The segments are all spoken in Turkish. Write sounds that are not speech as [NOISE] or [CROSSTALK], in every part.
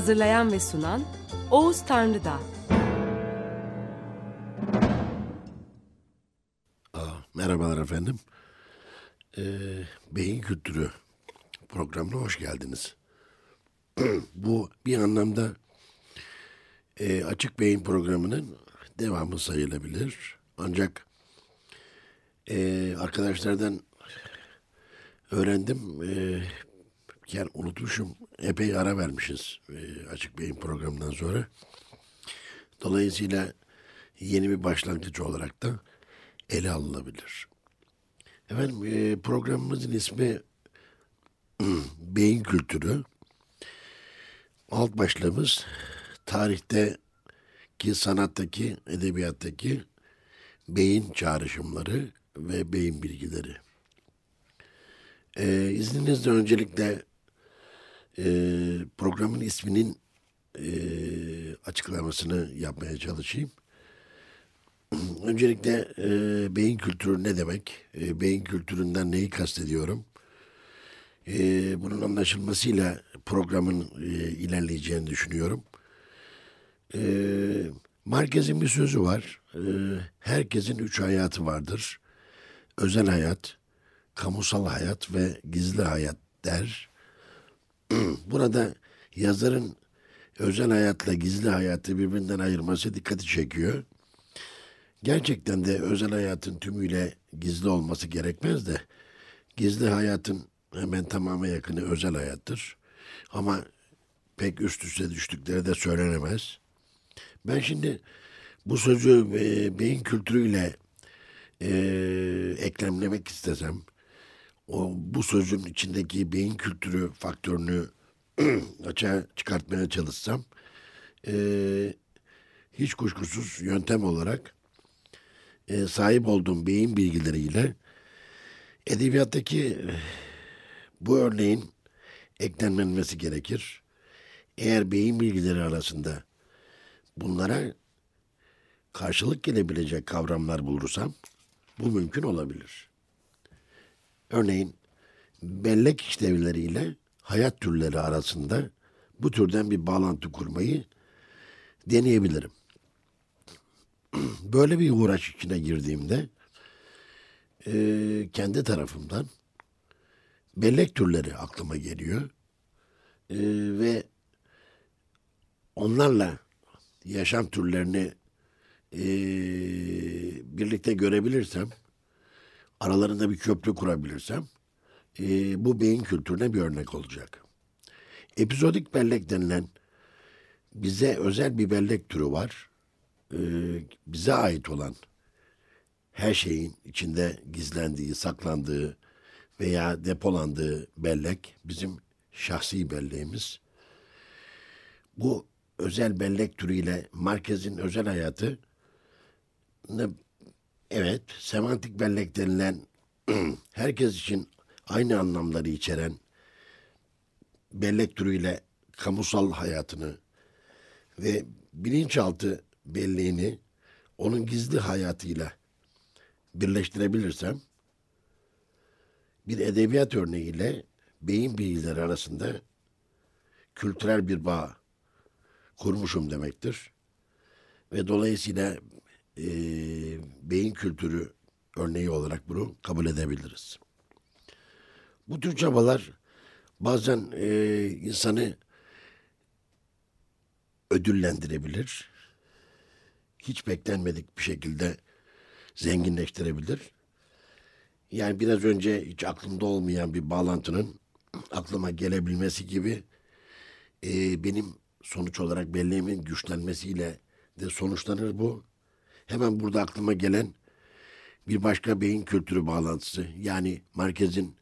Hazırlayan ve sunan Oğuz Tanrıdağ. Aa, merhabalar efendim. Ee, Beyin Kültürü programına hoş geldiniz. [CLEARS THROAT] Bu bir anlamda e, Açık Beyin programının devamı sayılabilir. Ancak e, arkadaşlardan öğrendim. E, yani unutmuşum. Epey ara vermişiz e, Açık Beyin programından sonra. Dolayısıyla yeni bir başlangıç olarak da ele alınabilir. Efendim e, programımızın ismi [CLEARS THROAT] Beyin Kültürü. Alt başlığımız tarihte ki sanattaki, edebiyattaki beyin çağrışımları ve beyin bilgileri. Ee, izninizle öncelikle e, programın isminin e, açıklamasını yapmaya çalışayım. [CLEARS THROAT] Öncelikle e, beyin kültürü ne demek? E, beyin kültüründen neyi kastediyorum? E, bunun anlaşılmasıyla programın e, ilerleyeceğini düşünüyorum. E, Marquez'in bir sözü var. E, herkesin üç hayatı vardır. Özel hayat, kamusal hayat ve gizli hayat der. [CLEARS THROAT] Burada yazarın özel hayatla gizli hayatı birbirinden ayırması dikkati çekiyor. Gerçekten de özel hayatın tümüyle gizli olması gerekmez de gizli hayatın hemen tamamı yakını özel hayattır. Ama pek üst üste düştükleri de söylenemez. Ben şimdi bu sözü e, beyin kültürüyle e, eklemlemek istesem, o bu sözün içindeki beyin kültürü faktörünü [CLEARS THROAT] açığa çıkartmaya çalışsam, e, hiç kuşkusuz yöntem olarak e, sahip olduğum beyin bilgileriyle edebiyattaki e, bu örneğin eklenmesi gerekir. Eğer beyin bilgileri arasında bunlara karşılık gelebilecek kavramlar bulursam bu mümkün olabilir. Örneğin bellek işlevleriyle hayat türleri arasında bu türden bir bağlantı kurmayı deneyebilirim. [CLEARS THROAT] Böyle bir uğraş içine girdiğimde e, kendi tarafımdan bellek türleri aklıma geliyor. E, ve onlarla yaşam türlerini e, birlikte görebilirsem, aralarında bir köprü kurabilirsem, e, bu beyin kültürüne bir örnek olacak. Epizodik bellek denilen bize özel bir bellek türü var. E, bize ait olan her şeyin içinde gizlendiği, saklandığı veya depolandığı bellek bizim şahsi belleğimiz. Bu özel bellek türüyle merkezin özel hayatı evet semantik bellek denilen [CLEARS THROAT] herkes için aynı anlamları içeren bellek türüyle kamusal hayatını ve bilinçaltı belleğini onun gizli hayatıyla birleştirebilirsem bir edebiyat örneğiyle beyin bilgileri arasında kültürel bir bağ kurmuşum demektir. Ve dolayısıyla e, beyin kültürü örneği olarak bunu kabul edebiliriz. Bu tür çabalar bazen e, insanı ödüllendirebilir. Hiç beklenmedik bir şekilde zenginleştirebilir. Yani biraz önce hiç aklımda olmayan bir bağlantının aklıma gelebilmesi gibi e, benim sonuç olarak belleğimin güçlenmesiyle de sonuçlanır bu. Hemen burada aklıma gelen bir başka beyin kültürü bağlantısı. Yani merkezin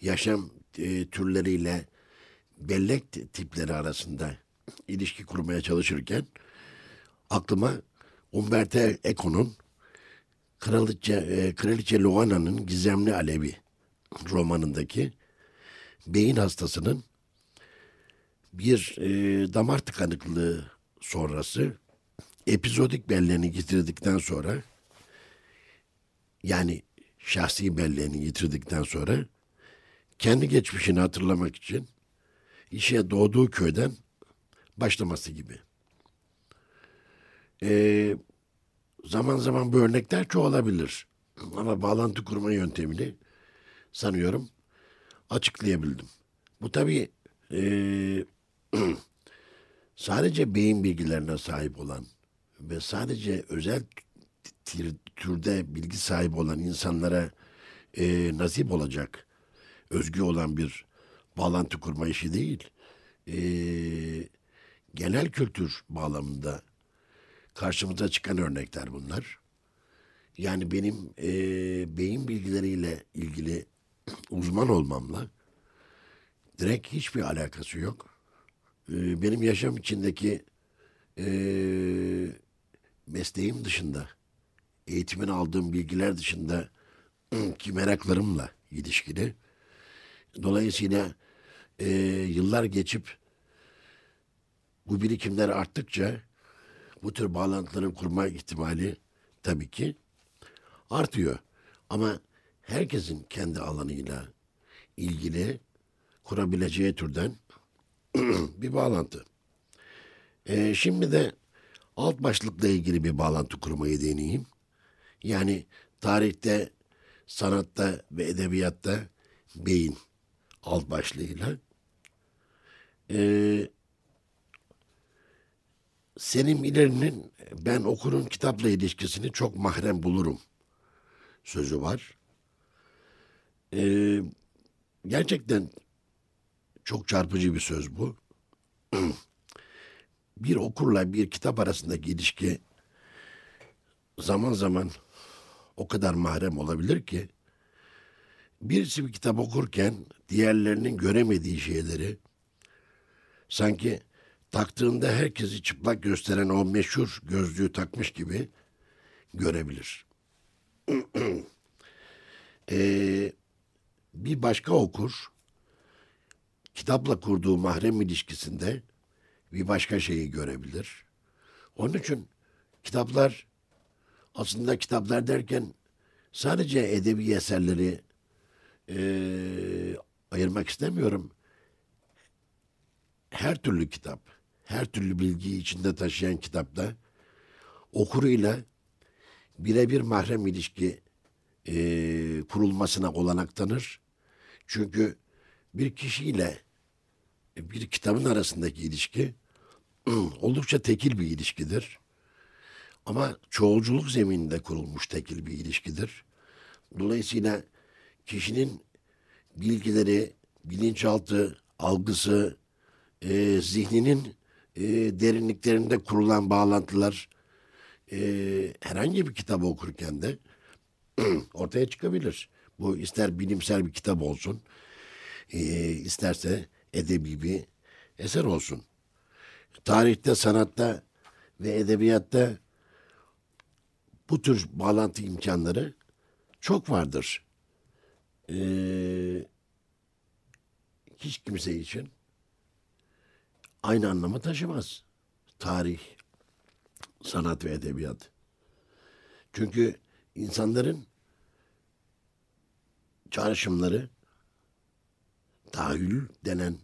yaşam e, türleriyle bellek tipleri arasında ilişki kurmaya çalışırken aklıma Umberto Eco'nun Kraliçe, e, Kraliçe Loana'nın Gizemli Alevi romanındaki beyin hastasının bir e, damar tıkanıklığı sonrası epizodik belleğini getirdikten sonra yani şahsi belleğini yitirdikten sonra kendi geçmişini hatırlamak için işe doğduğu köyden başlaması gibi. Ee, zaman zaman bu örnekler çoğalabilir. Ama bağlantı kurma yöntemini sanıyorum açıklayabildim. Bu tabii ee, [CLEARS THROAT] sadece beyin bilgilerine sahip olan ve sadece özel türde bilgi sahibi olan insanlara e, nasip olacak, özgü olan bir bağlantı kurma işi değil. E, genel kültür bağlamında karşımıza çıkan örnekler bunlar. Yani benim e, beyin bilgileriyle ilgili [CLEARS THROAT] uzman olmamla direkt hiçbir alakası yok. E, benim yaşam içindeki e, mesleğim dışında, eğitimin aldığım bilgiler dışında [CLEARS THROAT] ki meraklarımla ilişkili. Dolayısıyla e, yıllar geçip bu birikimler arttıkça bu tür bağlantıları kurma ihtimali tabii ki artıyor. Ama herkesin kendi alanıyla ilgili kurabileceği türden [CLEARS THROAT] bir bağlantı. E, şimdi de alt başlıkla ilgili bir bağlantı kurmayı deneyeyim. Yani tarihte, sanatta ve edebiyatta beyin alt başlığıyla. Ee, Selim İleri'nin ben okurun kitapla ilişkisini çok mahrem bulurum sözü var. Ee, gerçekten çok çarpıcı bir söz bu. [CLEARS THROAT] bir okurla bir kitap arasındaki ilişki zaman zaman o kadar mahrem olabilir ki birisi bir kitap okurken diğerlerinin göremediği şeyleri sanki taktığında herkesi çıplak gösteren o meşhur gözlüğü takmış gibi görebilir. [CLEARS THROAT] Ee, bir başka okur kitapla kurduğu mahrem ilişkisinde bir başka şeyi görebilir. Onun için kitaplar aslında kitaplar derken sadece edebi eserleri e, ayırmak istemiyorum. Her türlü kitap, her türlü bilgiyi içinde taşıyan kitapta okuruyla birebir mahrem ilişki e, kurulmasına olanak tanır. Çünkü bir kişiyle bir kitabın arasındaki ilişki [CLEARS THROAT] oldukça tekil bir ilişkidir. Ama çoğulculuk zemininde kurulmuş tekil bir ilişkidir. Dolayısıyla kişinin bilgileri, bilinçaltı, algısı, e, zihninin e, derinliklerinde kurulan bağlantılar e, herhangi bir kitabı okurken de [CLEARS THROAT] ortaya çıkabilir. Bu ister bilimsel bir kitap olsun, e, isterse edebi bir eser olsun. Tarihte, sanatta ve edebiyatta bu tür bağlantı imkanları çok vardır. Ee, hiç kimse için aynı anlamı taşımaz. Tarih, sanat ve edebiyat. Çünkü insanların çağrışımları, tahayyül denen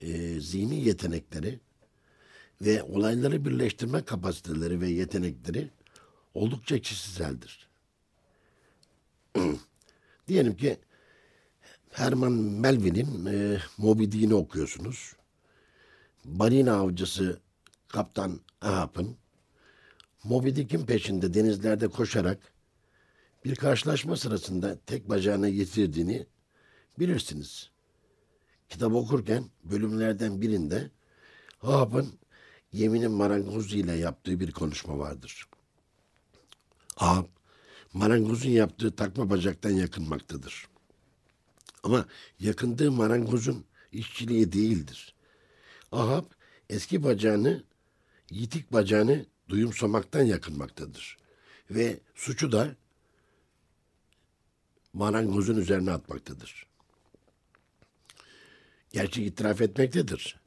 e, zihni yetenekleri ve olayları birleştirme kapasiteleri ve yetenekleri oldukça kişiseldir. [CLEARS THROAT] Diyelim ki Herman Melville'in e, Moby Dick'ini okuyorsunuz. Balina avcısı Kaptan Ahab'ın Moby Dick'in peşinde denizlerde koşarak bir karşılaşma sırasında tek bacağını yitirdiğini bilirsiniz. Kitap okurken bölümlerden birinde Ahab'ın yeminin marangozu ile yaptığı bir konuşma vardır. Ahab, marangozun yaptığı takma bacaktan yakınmaktadır. Ama yakındığı marangozun işçiliği değildir. Ahab eski bacağını, yitik bacağını duyumsamaktan yakınmaktadır. Ve suçu da marangozun üzerine atmaktadır. Gerçi itiraf etmektedir.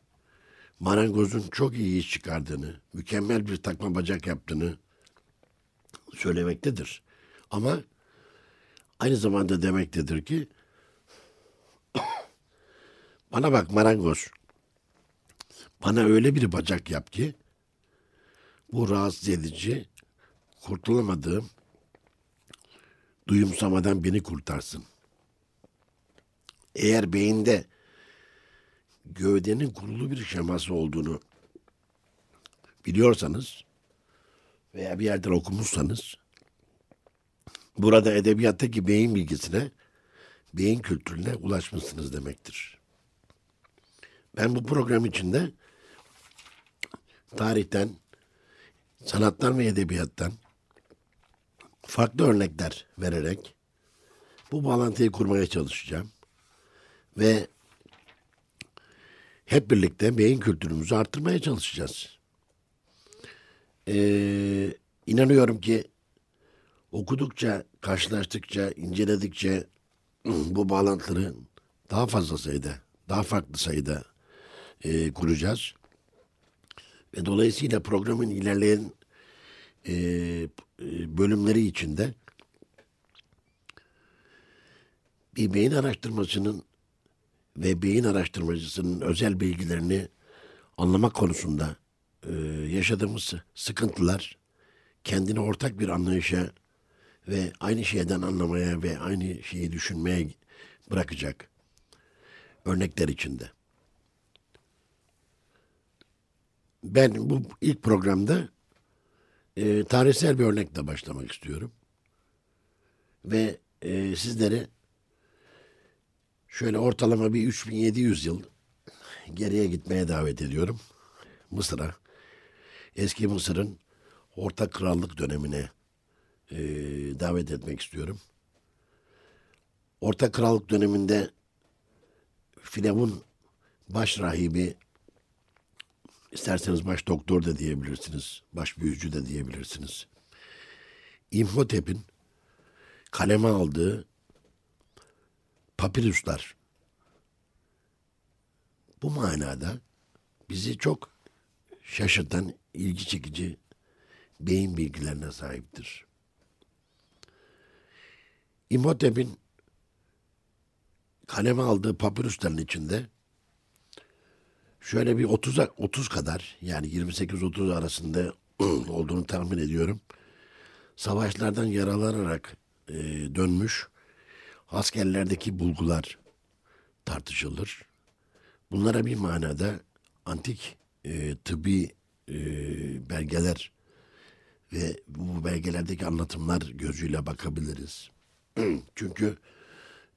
Marangozun çok iyi iş çıkardığını, mükemmel bir takma bacak yaptığını söylemektedir. Ama aynı zamanda demektedir ki [COUGHS] bana bak marangoz. Bana öyle bir bacak yap ki bu rahatsız edici, kurtulamadığım duyumsamadan beni kurtarsın. Eğer beyinde gövdenin kurulu bir şeması olduğunu biliyorsanız veya bir yerden okumuşsanız burada edebiyattaki beyin bilgisine, beyin kültürüne ulaşmışsınız demektir. Ben bu program içinde tarihten, sanattan ve edebiyattan farklı örnekler vererek bu bağlantıyı kurmaya çalışacağım. Ve hep birlikte beyin kültürümüzü arttırmaya çalışacağız. Ee, inanıyorum ki okudukça, karşılaştıkça, inceledikçe [CLEARS THROAT] bu bağlantıları daha fazla sayıda, daha farklı sayıda e, kuracağız. Ve dolayısıyla programın ilerleyen e, bölümleri içinde bir beyin araştırmacının ve beyin araştırmacısının özel bilgilerini anlamak konusunda e, yaşadığımız sıkıntılar kendini ortak bir anlayışa ve aynı şeyden anlamaya ve aynı şeyi düşünmeye bırakacak örnekler içinde. Ben bu ilk programda e, tarihsel bir örnekle başlamak istiyorum. Ve e, sizleri şöyle ortalama bir 3700 yıl geriye gitmeye davet ediyorum. Mısır'a. Eski Mısır'ın Orta Krallık dönemine e, davet etmek istiyorum. Orta Krallık döneminde Firavun baş rahibi isterseniz baş doktor da diyebilirsiniz, baş büyücü de diyebilirsiniz. İmhotep'in kaleme aldığı papirüsler bu manada bizi çok şaşırtan, ilgi çekici beyin bilgilerine sahiptir. İmhotep'in kaleme aldığı papirüslerin içinde şöyle bir 30 30 kadar yani 28-30 arasında [CLEARS THROAT] olduğunu tahmin ediyorum. Savaşlardan yaralanarak e, dönmüş askerlerdeki bulgular tartışılır. Bunlara bir manada antik e, tıbbi e, belgeler ve bu belgelerdeki anlatımlar gözüyle bakabiliriz. [CLEARS THROAT] Çünkü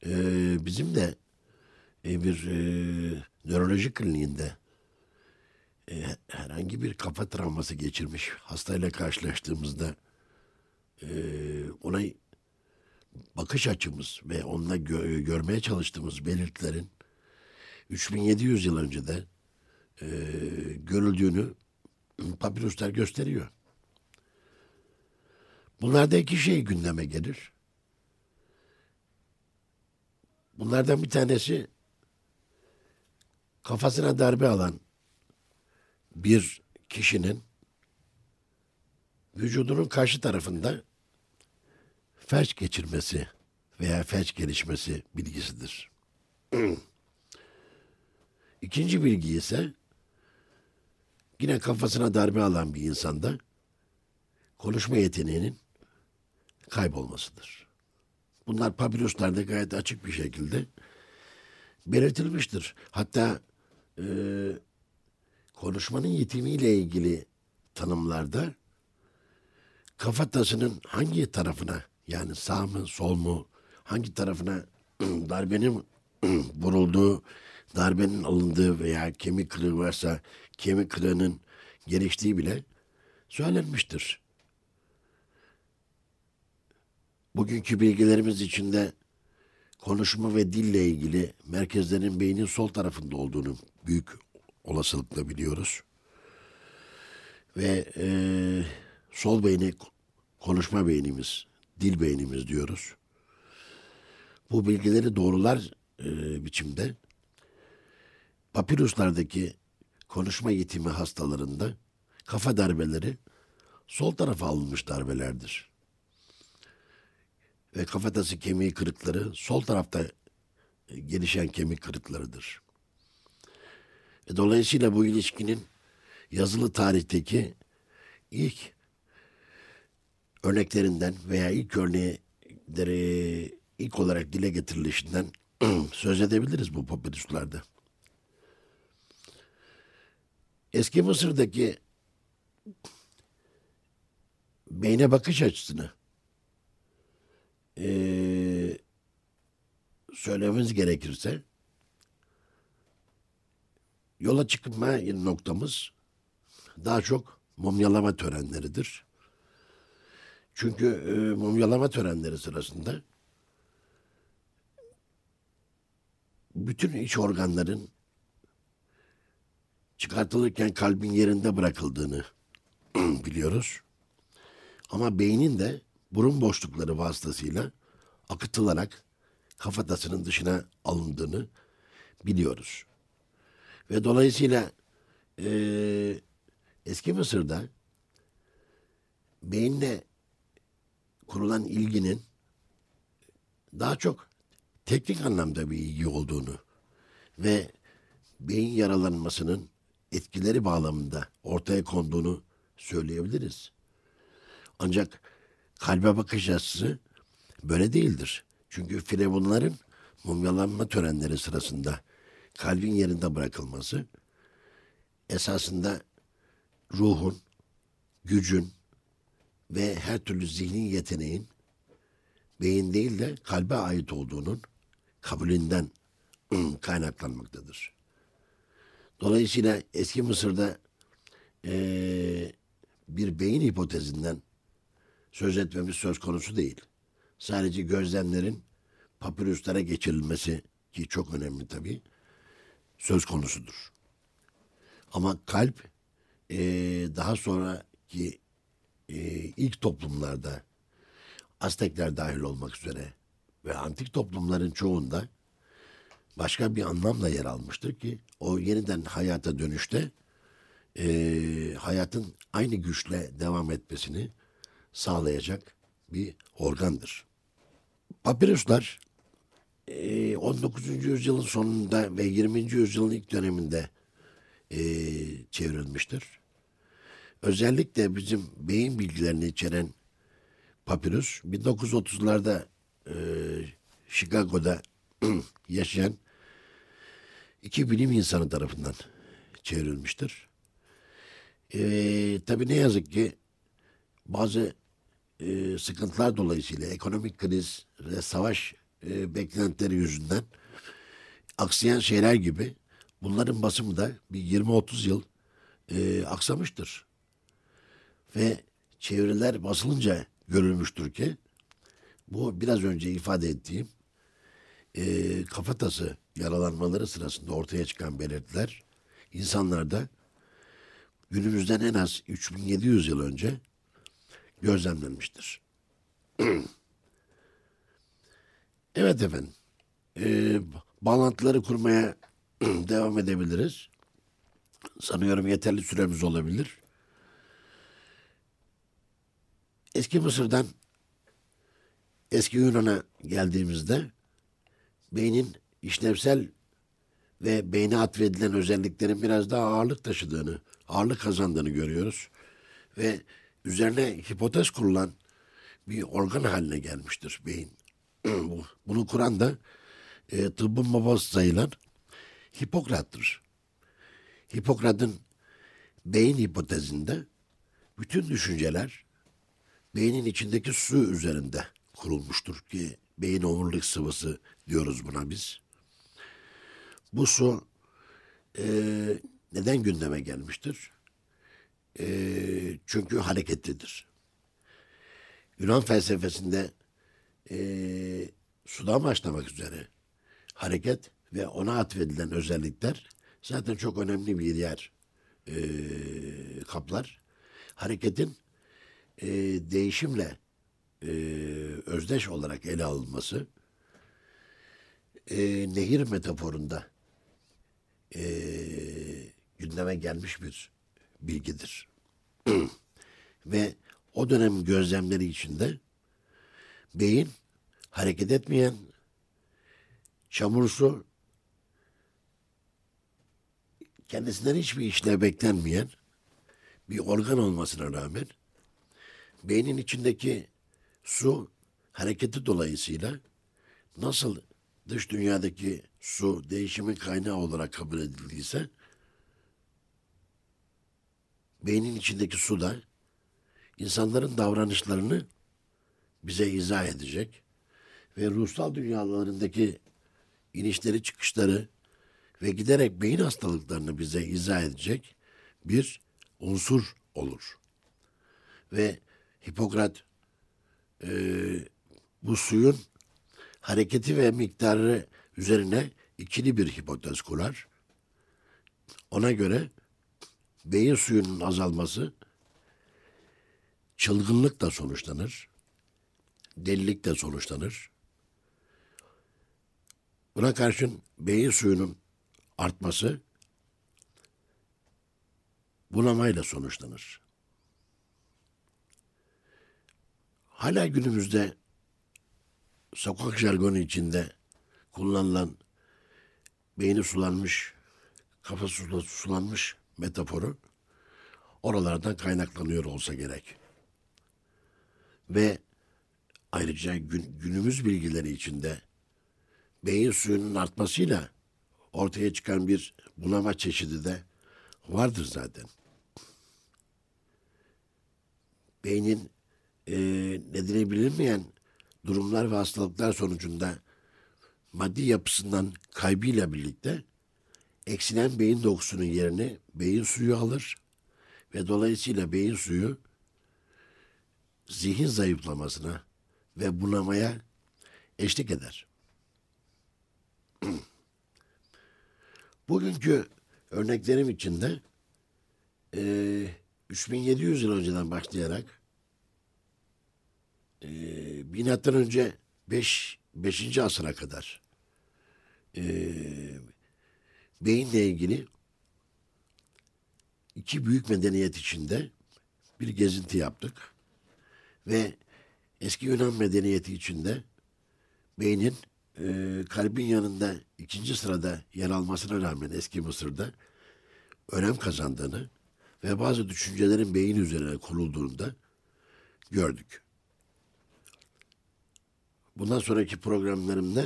e, bizim de e, bir e, nöroloji kliniğinde e, herhangi bir kafa travması geçirmiş hastayla karşılaştığımızda e, ona bakış açımız ve onunla gö- görmeye çalıştığımız belirtilerin 3700 yıl önce de e, görüldüğünü papirüsler gösteriyor. Bunlarda iki şey gündeme gelir. Bunlardan bir tanesi kafasına darbe alan bir kişinin vücudunun karşı tarafında felç geçirmesi veya felç gelişmesi bilgisidir. [CLEARS THROAT] İkinci bilgi ise yine kafasına darbe alan bir insanda konuşma yeteneğinin kaybolmasıdır. Bunlar papirüslerde gayet açık bir şekilde belirtilmiştir. Hatta e, konuşmanın yetimiyle ilgili tanımlarda kafatasının hangi tarafına yani sağ mı sol mu hangi tarafına [CLEARS THROAT] darbenin [CLEARS THROAT] vurulduğu, darbenin alındığı veya kemik kırığı varsa kemik kırığının geliştiği bile söylenmiştir. Bugünkü bilgilerimiz içinde konuşma ve dille ilgili merkezlerin beynin sol tarafında olduğunu büyük olasılıkla biliyoruz. Ve e, sol beyni konuşma beynimiz, dil beynimiz diyoruz. Bu bilgileri doğrular e, biçimde papiruslardaki konuşma yetimi hastalarında kafa darbeleri sol tarafa alınmış darbelerdir. Ve kafatası kemiği kırıkları sol tarafta e, gelişen kemik kırıklarıdır. Ve dolayısıyla bu ilişkinin yazılı tarihteki ilk örneklerinden veya ilk örneğleri ilk olarak dile getirilişinden [CLEARS THROAT] söz edebiliriz bu papirüslarda. Eski Mısır'daki beyne bakış açısını eee söylememiz gerekirse yola çıkma noktamız daha çok mumyalama törenleridir. Çünkü e, mumyalama törenleri sırasında bütün iç organların çıkartılırken kalbin yerinde bırakıldığını [CLEARS THROAT] biliyoruz. Ama beynin de burun boşlukları vasıtasıyla akıtılarak kafatasının dışına alındığını biliyoruz. Ve dolayısıyla eee eski Mısır'da beyinle kurulan ilginin daha çok teknik anlamda bir ilgi olduğunu ve beyin yaralanmasının etkileri bağlamında ortaya konduğunu söyleyebiliriz. Ancak kalbe bakış açısı böyle değildir. Çünkü firavunların mumyalanma törenleri sırasında kalbin yerinde bırakılması esasında ruhun, gücün ve her türlü zihni yeteneğin beyin değil de kalbe ait olduğunun kabulünden kaynaklanmaktadır. Dolayısıyla eski Mısır'da eee, bir beyin hipotezinden söz etmemiz söz konusu değil. Sadece gözlemlerin papirüslere geçirilmesi ki çok önemli tabii söz konusudur. Ama kalp eee, daha sonraki eee, ilk toplumlarda Aztekler dahil olmak üzere ve antik toplumların çoğunda başka bir anlamla yer almıştır ki o yeniden hayata dönüşte eee, hayatın aynı güçle devam etmesini sağlayacak bir organdır. Papirüsler eee, 19. yüzyılın sonunda ve 20. yüzyılın ilk döneminde eee, çevrilmiştir. Özellikle bizim beyin bilgilerini içeren papirüs 1930'larda eee Chicago'da [CLEARS THROAT] yaşayan iki bilim insanı tarafından çevrilmiştir. Eee tabii ne yazık ki bazı eee, sıkıntılar dolayısıyla ekonomik kriz ve savaş eee, beklentileri yüzünden aksayan şeyler gibi bunların basımı da bir 20-30 yıl eee, aksamıştır. Ve çeviriler basılınca görülmüştür ki bu biraz önce ifade ettiğim eee kafatası yaralanmaları sırasında ortaya çıkan belirtiler insanlarda günümüzden en az 3700 yıl önce gözlemlenmiştir. [CLEARS THROAT] evet efendim. Eee, bağlantıları kurmaya [CLEARS THROAT] devam edebiliriz. Sanıyorum yeterli süremiz olabilir. Eski Mısır'dan eski Yunan'a geldiğimizde beynin işlevsel ve beyne atfedilen özelliklerin biraz daha ağırlık taşıdığını, ağırlık kazandığını görüyoruz. Ve üzerine hipotez kurulan bir organ haline gelmiştir beyin. [CLEARS THROAT] Bu- Bunu kuran da e, tıbbın babası sayılan Hipokrat'tır. Hipokrat'ın beyin hipotezinde bütün düşünceler beynin içindeki su üzerinde kurulmuştur ki beyin omurilik sıvısı diyoruz buna biz. Bu su e, neden gündeme gelmiştir? E, çünkü hareketlidir. Yunan felsefesinde e, sudan başlamak üzere hareket ve ona atfedilen özellikler zaten çok önemli bir yer e, kaplar. Hareketin e, değişimle e, özdeş olarak ele alınması e, nehir metaforunda e, gündeme gelmiş bir bilgidir. [CLEARS THROAT] Ve o dönem gözlemleri içinde beyin hareket etmeyen çamursu kendisinden hiçbir işlev beklenmeyen bir organ olmasına rağmen beynin içindeki su hareketi dolayısıyla nasıl dış dünyadaki su değişimin kaynağı olarak kabul edildiyse beynin içindeki su da insanların davranışlarını bize izah edecek ve ruhsal dünyalarındaki inişleri çıkışları ve giderek beyin hastalıklarını bize izah edecek bir unsur olur. Ve Hipokrat e, bu suyun hareketi ve miktarı üzerine ikili bir hipotez kurar. Ona göre beyin suyunun azalması çılgınlıkla sonuçlanır, delilikle sonuçlanır. Buna karşın beyin suyunun artması bunamayla sonuçlanır. Hala günümüzde sokak jargonu içinde kullanılan beyni sulanmış, kafası sulanmış metaforu oralardan kaynaklanıyor olsa gerek. Ve ayrıca gün, günümüz bilgileri içinde beyin suyunun artmasıyla ortaya çıkan bir bunama çeşidi de vardır zaten. Beynin e, nedeni bilinmeyen durumlar ve hastalıklar sonucunda maddi yapısından kaybıyla birlikte eksilen beyin dokusunun yerini beyin suyu alır ve dolayısıyla beyin suyu zihin zayıflamasına ve bunamaya eşlik eder. [CLEARS THROAT] Bugünkü örneklerim içinde e, 3700 yıl önceden başlayarak e, binattan önce 5 beş, 5. asıra kadar e, beyinle ilgili iki büyük medeniyet içinde bir gezinti yaptık ve eski Yunan medeniyeti içinde beynin e, kalbin yanında ikinci sırada yer almasına rağmen eski Mısır'da önem kazandığını ve bazı düşüncelerin beyin üzerine kurulduğunda gördük. Bundan sonraki programlarımda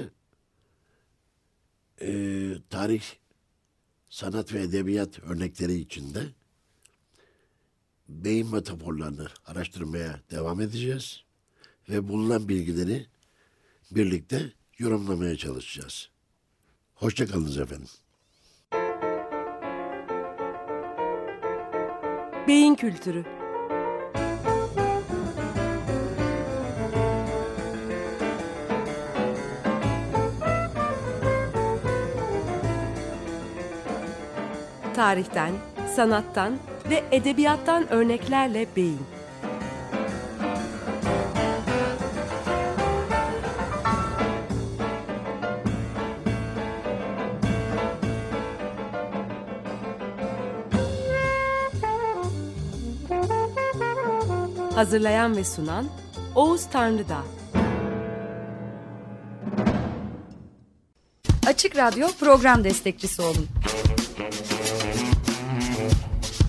e, tarih, sanat ve edebiyat örnekleri içinde beyin metaforlarını araştırmaya devam edeceğiz ve bulunan bilgileri birlikte yorumlamaya çalışacağız. Hoşçakalınız efendim. Beyin Kültürü Tarihten, sanattan ve edebiyattan örneklerle beyin. Hazırlayan ve sunan Oğuz Tanrıdağ. Açık Radyo program destekçisi olun.